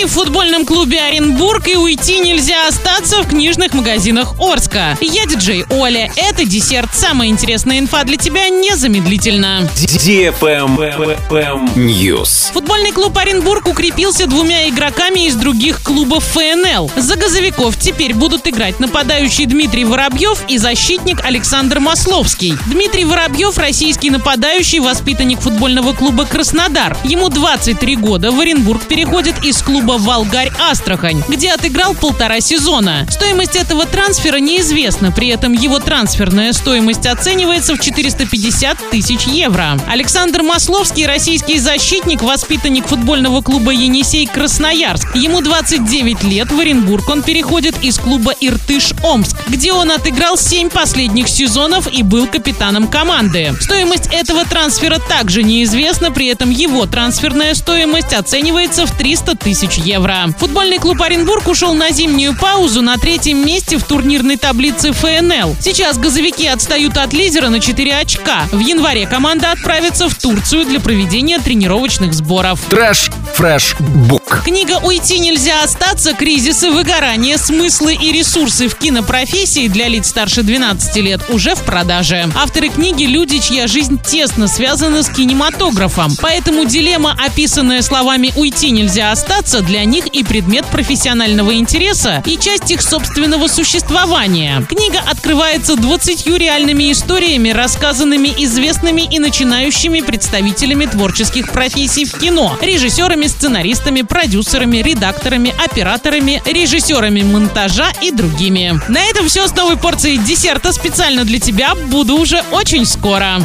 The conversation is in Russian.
Газовики в футбольном клубе Оренбург и уйти нельзя остаться в книжных магазинах Орска. Я диджей Оля. Это десерт. Самая интересная инфа для тебя незамедлительно. News. Футбольный клуб Оренбург укрепился двумя игроками из других клубов ФНЛ. За газовиков теперь будут играть нападающий Дмитрий Воробьев и защитник Александр Масловский. Дмитрий Воробьев – российский нападающий, воспитанник футбольного клуба «Краснодар». Ему 23 года. В Оренбург переходит из клуба «Волгарь Астрахань», где отыграл полтора сезона. Стоимость этого трансфера неизвестна, при этом его трансферная стоимость оценивается в 450 тысяч евро. Александр Масловский – российский защитник, воспитанник футбольного клуба «Енисей Красноярск». Ему 29 лет. В Оренбург он переходит из клуба «Иртыш Омск», где он отыграл 7 последних сезонов и был капитаном команды. Стоимость этого трансфера также неизвестна, при этом его трансферная стоимость оценивается в 300 тысяч евро. Футбольный клуб Оренбург ушел на зимнюю паузу на третьем месте в турнирной таблице ФНЛ. Сейчас газовики отстают от лидера на 4 очка. В январе команда отправится в Турцию для проведения тренировочных сборов. Трэш Fresh Book. Книга «Уйти нельзя остаться. Кризисы, выгорания, смыслы и ресурсы в кинопрофессии для лиц старше 12 лет» уже в продаже. Авторы книги – люди, чья жизнь тесно связана с кинематографом. Поэтому дилемма, описанная словами «уйти нельзя остаться», для них и предмет профессионального интереса, и часть их собственного существования. Книга открывается 20 реальными историями, рассказанными известными и начинающими представителями творческих профессий в кино, режиссерами, сценаристами, продюсерами, редакторами, операторами, режиссерами монтажа и другими. На этом все с новой порцией десерта специально для тебя. Буду уже очень скоро.